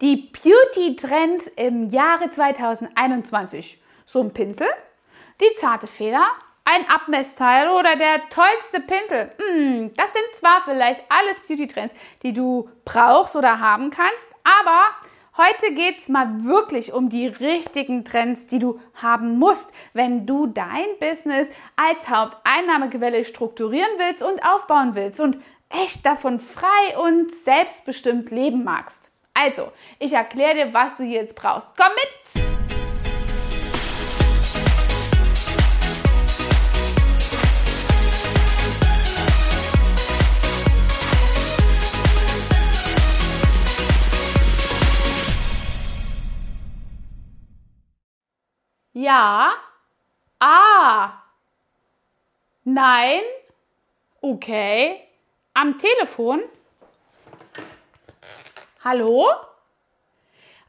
Die Beauty-Trends im Jahre 2021. So ein Pinsel, die zarte Feder, ein Abmessteil oder der tollste Pinsel. Hm, das sind zwar vielleicht alles Beauty-Trends, die du brauchst oder haben kannst, aber heute geht es mal wirklich um die richtigen Trends, die du haben musst, wenn du dein Business als Haupteinnahmequelle strukturieren willst und aufbauen willst und echt davon frei und selbstbestimmt leben magst. Also, ich erkläre dir, was du jetzt brauchst. Komm mit! Ja. Ah. Nein. Okay. Am Telefon. Hallo?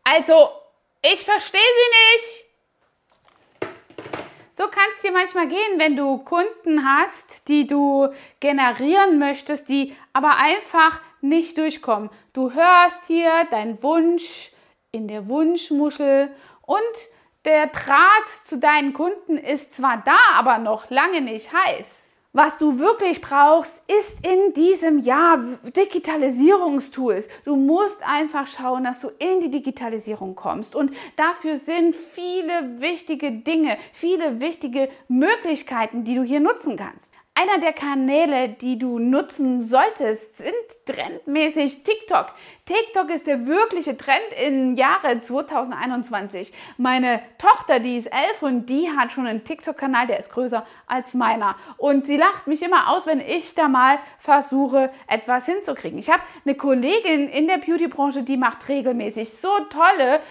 Also, ich verstehe Sie nicht. So kann es dir manchmal gehen, wenn du Kunden hast, die du generieren möchtest, die aber einfach nicht durchkommen. Du hörst hier deinen Wunsch in der Wunschmuschel und der Draht zu deinen Kunden ist zwar da, aber noch lange nicht heiß. Was du wirklich brauchst, ist in diesem Jahr Digitalisierungstools. Du musst einfach schauen, dass du in die Digitalisierung kommst. Und dafür sind viele wichtige Dinge, viele wichtige Möglichkeiten, die du hier nutzen kannst. Einer der Kanäle, die du nutzen solltest, sind trendmäßig TikTok. TikTok ist der wirkliche Trend im Jahre 2021. Meine Tochter, die ist elf und die hat schon einen TikTok-Kanal, der ist größer als meiner. Und sie lacht mich immer aus, wenn ich da mal versuche, etwas hinzukriegen. Ich habe eine Kollegin in der Beauty-Branche, die macht regelmäßig so tolle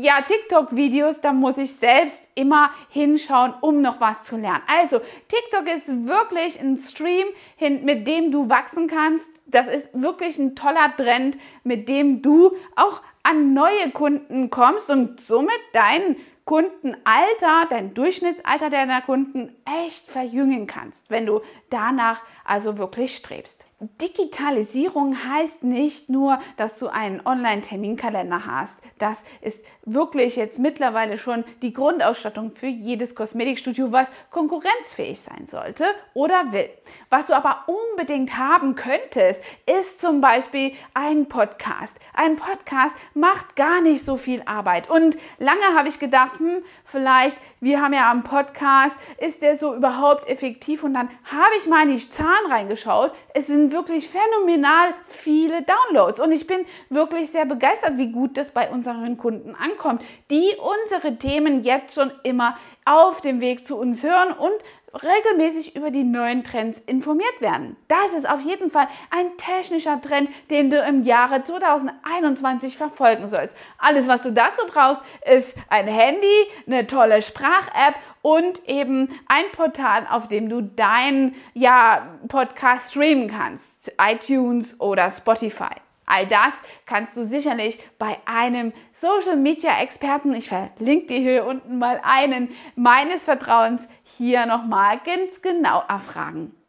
ja, TikTok-Videos, da muss ich selbst immer hinschauen, um noch was zu lernen. Also, TikTok ist wirklich ein Stream, mit dem du wachsen kannst das ist wirklich ein toller Trend, mit dem du auch an neue Kunden kommst und somit dein Kundenalter, dein Durchschnittsalter deiner Kunden echt verjüngen kannst, wenn du danach also wirklich strebst. Digitalisierung heißt nicht nur, dass du einen Online-Terminkalender hast. Das ist wirklich jetzt mittlerweile schon die Grundausstattung für jedes Kosmetikstudio, was konkurrenzfähig sein sollte oder will. Was du aber unbedingt haben könntest, ist zum Beispiel ein Podcast. Ein Podcast macht gar nicht so viel Arbeit. Und lange habe ich gedacht, hm, vielleicht, wir haben ja am Podcast, ist der so überhaupt effektiv? Und dann habe ich mal in die Zahlen reingeschaut. Es sind wirklich phänomenal viele Downloads. Und ich bin wirklich sehr begeistert, wie gut das bei unseren Kunden ankommt, die unsere Themen jetzt schon immer auf dem Weg zu uns hören und regelmäßig über die neuen Trends informiert werden. Das ist auf jeden Fall ein technischer Trend, den du im Jahre 2021 verfolgen sollst. Alles, was du dazu brauchst, ist ein Handy, eine tolle Sprach-App und eben ein Portal, auf dem du deinen ja, Podcast streamen kannst, iTunes oder Spotify. All das kannst du sicherlich bei einem Social Media Experten, ich verlinke dir hier unten mal einen meines Vertrauens, hier nochmal ganz genau erfragen.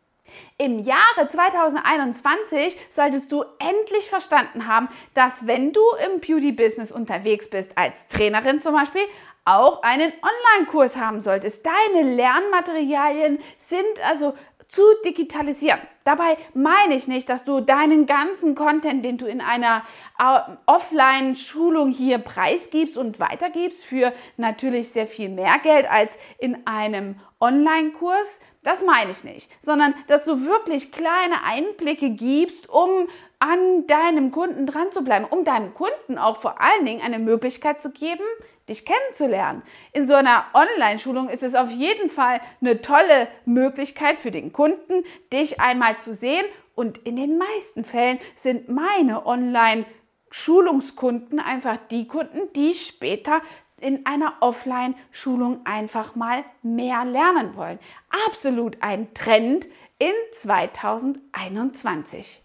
Im Jahre 2021 solltest du endlich verstanden haben, dass wenn du im Beauty-Business unterwegs bist, als Trainerin zum Beispiel, auch einen Online-Kurs haben solltest. Deine Lernmaterialien sind also zu digitalisieren. Dabei meine ich nicht, dass du deinen ganzen Content, den du in einer äh, Offline-Schulung hier preisgibst und weitergibst, für natürlich sehr viel mehr Geld als in einem Online-Kurs. Das meine ich nicht, sondern dass du wirklich kleine Einblicke gibst, um an deinem Kunden dran zu bleiben, um deinem Kunden auch vor allen Dingen eine Möglichkeit zu geben, dich kennenzulernen. In so einer Online-Schulung ist es auf jeden Fall eine tolle Möglichkeit für den Kunden, dich einmal zu sehen. Und in den meisten Fällen sind meine Online-Schulungskunden einfach die Kunden, die später in einer Offline-Schulung einfach mal mehr lernen wollen. Absolut ein Trend in 2021.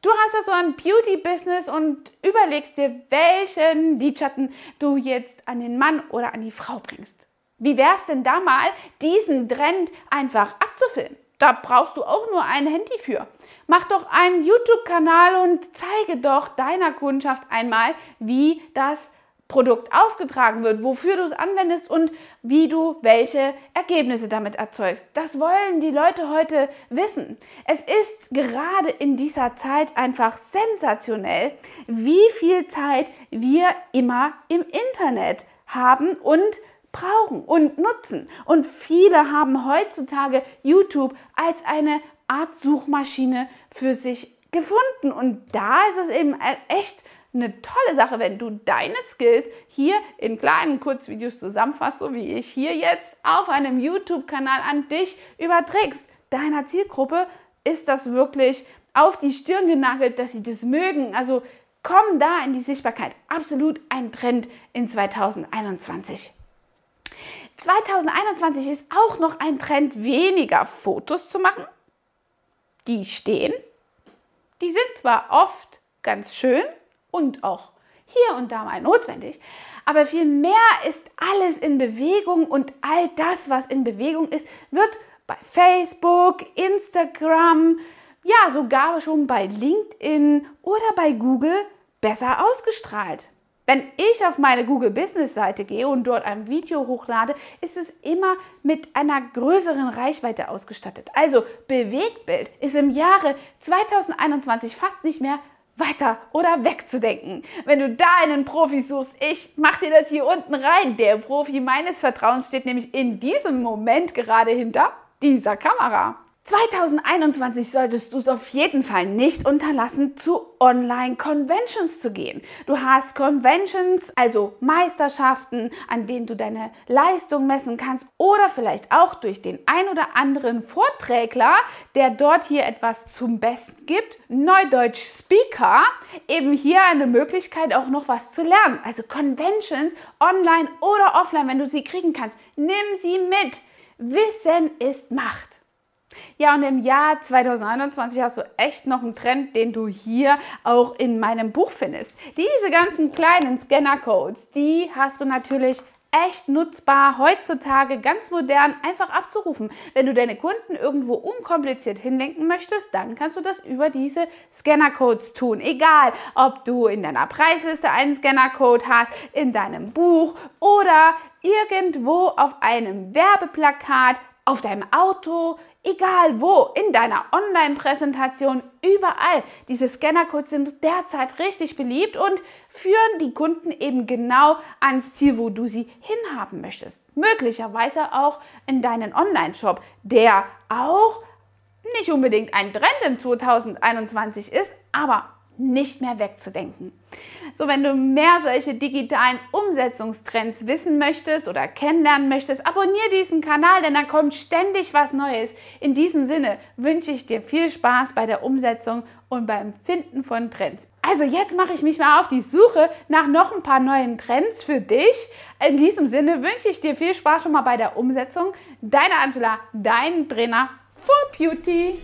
Du hast ja so ein Beauty-Business und überlegst dir, welchen Lidschatten du jetzt an den Mann oder an die Frau bringst. Wie wäre es denn da mal, diesen Trend einfach abzufilmen? Da brauchst du auch nur ein Handy für. Mach doch einen YouTube-Kanal und zeige doch deiner Kundschaft einmal, wie das Produkt aufgetragen wird, wofür du es anwendest und wie du welche Ergebnisse damit erzeugst. Das wollen die Leute heute wissen. Es ist gerade in dieser Zeit einfach sensationell, wie viel Zeit wir immer im Internet haben und brauchen und nutzen. Und viele haben heutzutage YouTube als eine Art Suchmaschine für sich gefunden. Und da ist es eben echt eine tolle Sache, wenn du deine Skills hier in kleinen Kurzvideos zusammenfasst, so wie ich hier jetzt auf einem YouTube-Kanal an dich überträgst. Deiner Zielgruppe ist das wirklich auf die Stirn genagelt, dass sie das mögen. Also komm da in die Sichtbarkeit. Absolut ein Trend in 2021. 2021 ist auch noch ein Trend, weniger Fotos zu machen. Die stehen. Die sind zwar oft ganz schön, und auch hier und da mal notwendig. Aber vielmehr ist alles in Bewegung und all das, was in Bewegung ist, wird bei Facebook, Instagram, ja sogar schon bei LinkedIn oder bei Google besser ausgestrahlt. Wenn ich auf meine Google Business Seite gehe und dort ein Video hochlade, ist es immer mit einer größeren Reichweite ausgestattet. Also Bewegtbild ist im Jahre 2021 fast nicht mehr weiter oder wegzudenken. Wenn du da einen Profi suchst, ich mach dir das hier unten rein. Der Profi meines Vertrauens steht nämlich in diesem Moment gerade hinter dieser Kamera. 2021 solltest du es auf jeden Fall nicht unterlassen, zu Online-Conventions zu gehen. Du hast Conventions, also Meisterschaften, an denen du deine Leistung messen kannst oder vielleicht auch durch den ein oder anderen Vorträgler, der dort hier etwas zum Besten gibt, Neudeutsch Speaker, eben hier eine Möglichkeit auch noch was zu lernen. Also Conventions, online oder offline, wenn du sie kriegen kannst, nimm sie mit. Wissen ist Macht. Ja, und im Jahr 2021 hast du echt noch einen Trend, den du hier auch in meinem Buch findest. Diese ganzen kleinen Scanner-Codes, die hast du natürlich echt nutzbar, heutzutage ganz modern, einfach abzurufen. Wenn du deine Kunden irgendwo unkompliziert hinlenken möchtest, dann kannst du das über diese Scanner-Codes tun. Egal, ob du in deiner Preisliste einen Scanner-Code hast, in deinem Buch oder irgendwo auf einem Werbeplakat, auf deinem Auto, egal wo, in deiner Online-Präsentation, überall. Diese Scannercodes sind derzeit richtig beliebt und führen die Kunden eben genau ans Ziel, wo du sie hinhaben möchtest. Möglicherweise auch in deinen Online-Shop, der auch nicht unbedingt ein Trend im 2021 ist, aber nicht mehr wegzudenken. So, wenn du mehr solche digitalen Umsetzungstrends wissen möchtest oder kennenlernen möchtest, abonniere diesen Kanal, denn da kommt ständig was Neues. In diesem Sinne wünsche ich dir viel Spaß bei der Umsetzung und beim Finden von Trends. Also jetzt mache ich mich mal auf die Suche nach noch ein paar neuen Trends für dich. In diesem Sinne wünsche ich dir viel Spaß schon mal bei der Umsetzung. Deine Angela, dein Trainer for Beauty.